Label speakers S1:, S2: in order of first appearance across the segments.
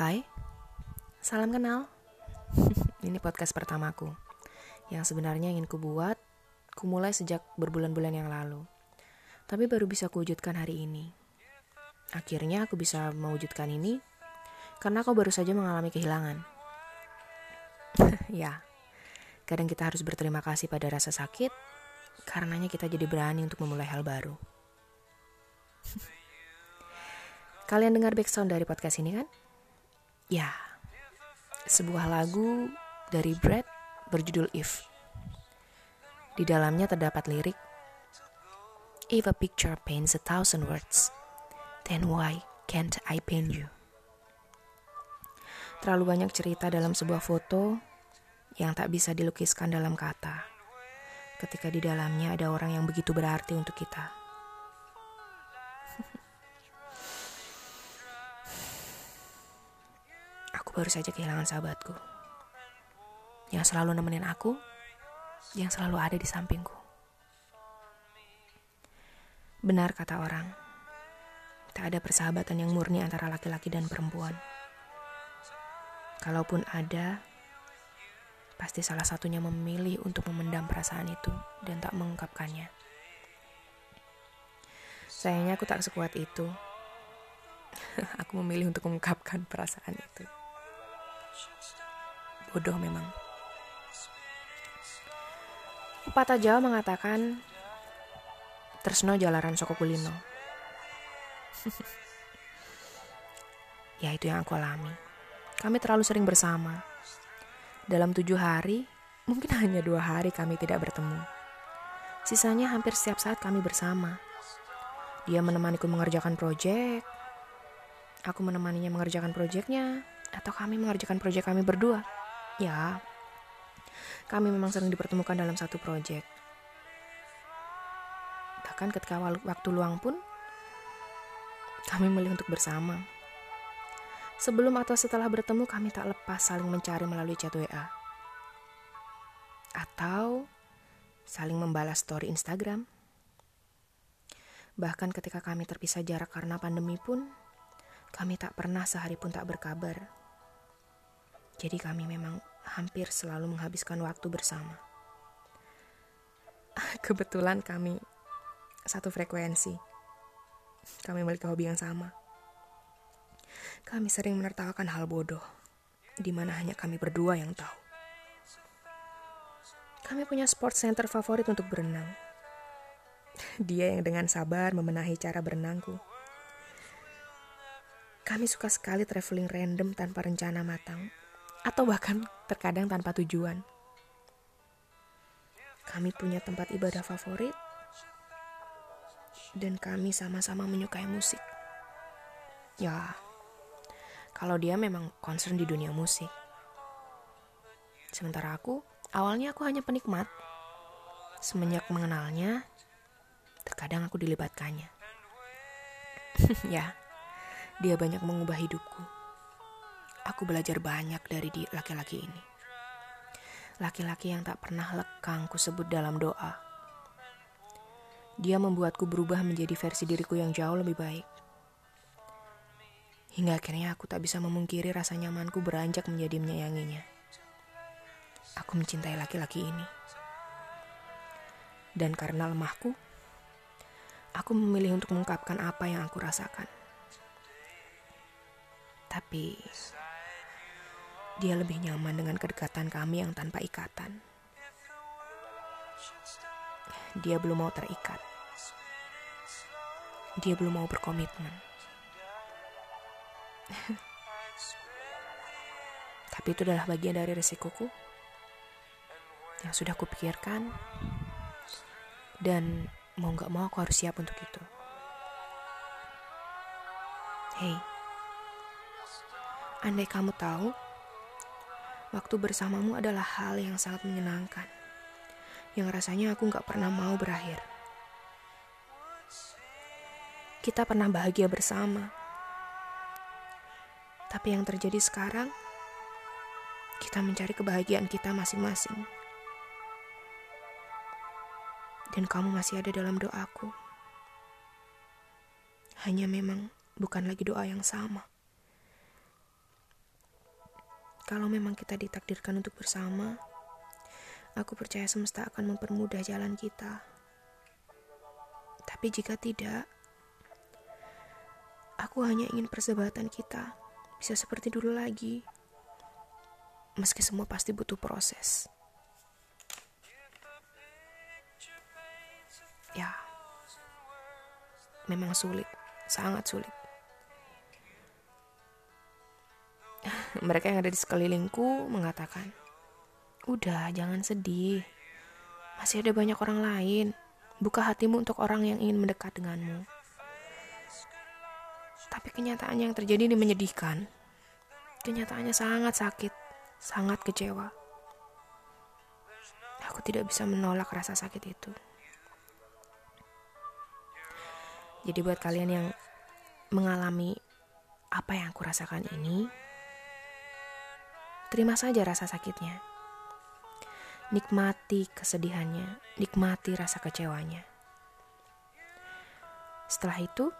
S1: Hai, salam kenal. Ini podcast pertamaku yang sebenarnya ingin kubuat, kumulai sejak berbulan-bulan yang lalu. Tapi baru bisa kuwujudkan hari ini. Akhirnya aku bisa mewujudkan ini karena kau baru saja mengalami kehilangan. ya, kadang kita harus berterima kasih pada rasa sakit, karenanya kita jadi berani untuk memulai hal baru. Kalian dengar background dari podcast ini kan? Ya, sebuah lagu dari Brad berjudul If. Di dalamnya terdapat lirik, If a picture paints a thousand words, then why can't I paint you? Terlalu banyak cerita dalam sebuah foto yang tak bisa dilukiskan dalam kata. Ketika di dalamnya ada orang yang begitu berarti untuk kita. Aku baru saja kehilangan sahabatku. Yang selalu nemenin aku, yang selalu ada di sampingku. Benar kata orang, tak ada persahabatan yang murni antara laki-laki dan perempuan. Kalaupun ada, pasti salah satunya memilih untuk memendam perasaan itu dan tak mengungkapkannya. Sayangnya aku tak sekuat itu. aku memilih untuk mengungkapkan perasaan itu. Bodoh memang. Pepatah Jawa mengatakan, Tresno jalaran soko kulino. ya itu yang aku alami. Kami terlalu sering bersama. Dalam tujuh hari, mungkin hanya dua hari kami tidak bertemu. Sisanya hampir setiap saat kami bersama. Dia menemaniku mengerjakan proyek. Aku menemaninya mengerjakan proyeknya. Atau kami mengerjakan proyek kami berdua. Ya, kami memang sering dipertemukan dalam satu proyek. Bahkan ketika waktu luang pun, kami memilih untuk bersama. Sebelum atau setelah bertemu, kami tak lepas saling mencari melalui chat WA. Atau saling membalas story Instagram. Bahkan ketika kami terpisah jarak karena pandemi pun, kami tak pernah sehari pun tak berkabar. Jadi kami memang hampir selalu menghabiskan waktu bersama. Kebetulan kami satu frekuensi. Kami memiliki hobi yang sama. Kami sering menertawakan hal bodoh, di mana hanya kami berdua yang tahu. Kami punya sport center favorit untuk berenang. Dia yang dengan sabar memenahi cara berenangku. Kami suka sekali traveling random tanpa rencana matang, atau bahkan terkadang tanpa tujuan. Kami punya tempat ibadah favorit, dan kami sama-sama menyukai musik. Ya, kalau dia memang concern di dunia musik. Sementara aku, awalnya aku hanya penikmat. Semenjak mengenalnya, terkadang aku dilibatkannya. ya, dia banyak mengubah hidupku. Aku belajar banyak dari laki-laki ini. Laki-laki yang tak pernah lekang ku sebut dalam doa dia membuatku berubah menjadi versi diriku yang jauh lebih baik. Hingga akhirnya aku tak bisa memungkiri rasa nyamanku beranjak menjadi menyayanginya. Aku mencintai laki-laki ini. Dan karena lemahku, aku memilih untuk mengungkapkan apa yang aku rasakan. Tapi dia lebih nyaman dengan kedekatan kami yang tanpa ikatan. Dia belum mau terikat dia belum mau berkomitmen. Tapi itu adalah bagian dari resikoku yang sudah kupikirkan dan mau gak mau aku harus siap untuk itu. Hei, andai kamu tahu, waktu bersamamu adalah hal yang sangat menyenangkan, yang rasanya aku gak pernah mau berakhir kita pernah bahagia bersama. Tapi yang terjadi sekarang, kita mencari kebahagiaan kita masing-masing. Dan kamu masih ada dalam doaku. Hanya memang bukan lagi doa yang sama. Kalau memang kita ditakdirkan untuk bersama, aku percaya semesta akan mempermudah jalan kita. Tapi jika tidak, aku hanya ingin persahabatan kita bisa seperti dulu lagi. Meski semua pasti butuh proses. Ya, memang sulit, sangat sulit. Mereka yang ada di sekelilingku mengatakan, "Udah, jangan sedih. Masih ada banyak orang lain. Buka hatimu untuk orang yang ingin mendekat denganmu." Tapi kenyataan yang terjadi ini menyedihkan. Kenyataannya sangat sakit, sangat kecewa. Aku tidak bisa menolak rasa sakit itu. Jadi buat kalian yang mengalami apa yang aku rasakan ini, Terima saja rasa sakitnya. Nikmati kesedihannya, nikmati rasa kecewanya. Setelah itu,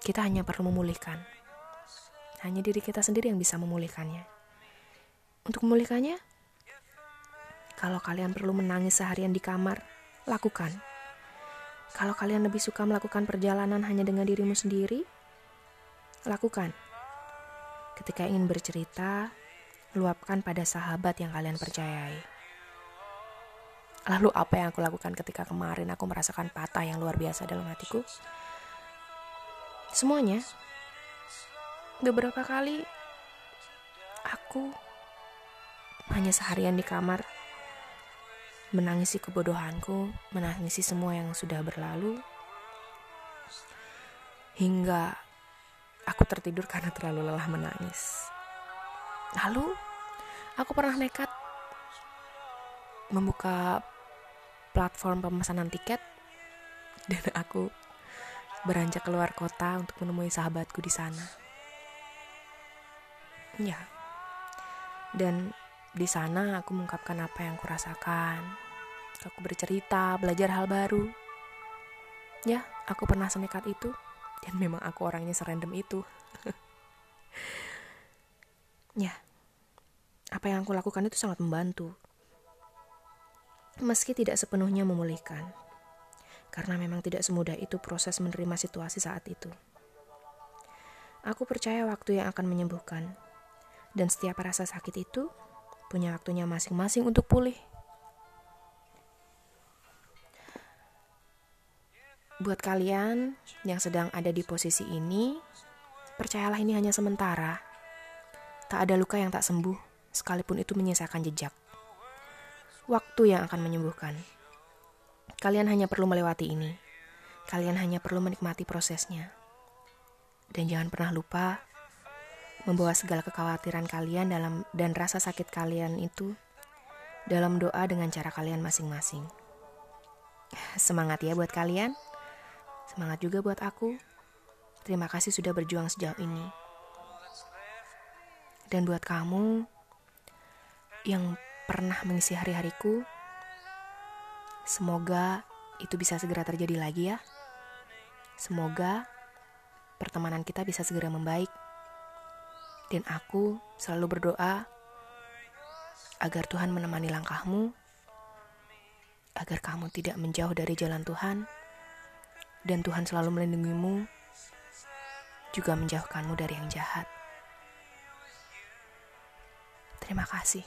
S1: kita hanya perlu memulihkan. Hanya diri kita sendiri yang bisa memulihkannya. Untuk memulihkannya, kalau kalian perlu menangis seharian di kamar, lakukan. Kalau kalian lebih suka melakukan perjalanan hanya dengan dirimu sendiri, lakukan. Ketika ingin bercerita, luapkan pada sahabat yang kalian percayai. Lalu apa yang aku lakukan ketika kemarin aku merasakan patah yang luar biasa dalam hatiku? Semuanya. Beberapa kali aku hanya seharian di kamar menangisi kebodohanku, menangisi semua yang sudah berlalu, hingga Aku tertidur karena terlalu lelah menangis. Lalu, aku pernah nekat membuka platform pemesanan tiket dan aku beranjak keluar kota untuk menemui sahabatku di sana. Ya. Dan di sana aku mengungkapkan apa yang kurasakan. Aku bercerita, belajar hal baru. Ya, aku pernah senekat itu dan memang aku orangnya serandom itu. Ya apa yang aku lakukan itu sangat membantu. Meski tidak sepenuhnya memulihkan karena memang tidak semudah itu proses menerima situasi saat itu. Aku percaya waktu yang akan menyembuhkan dan setiap rasa sakit itu punya waktunya masing-masing untuk pulih Buat kalian yang sedang ada di posisi ini, percayalah ini hanya sementara. Tak ada luka yang tak sembuh, sekalipun itu menyisakan jejak. Waktu yang akan menyembuhkan. Kalian hanya perlu melewati ini. Kalian hanya perlu menikmati prosesnya. Dan jangan pernah lupa membawa segala kekhawatiran kalian dalam dan rasa sakit kalian itu dalam doa dengan cara kalian masing-masing. Semangat ya buat kalian. Semangat juga buat aku. Terima kasih sudah berjuang sejauh ini. Dan buat kamu yang pernah mengisi hari-hariku, semoga itu bisa segera terjadi lagi ya. Semoga pertemanan kita bisa segera membaik. Dan aku selalu berdoa agar Tuhan menemani langkahmu, agar kamu tidak menjauh dari jalan Tuhan dan Tuhan selalu melindungimu, juga menjauhkanmu dari yang jahat. Terima kasih.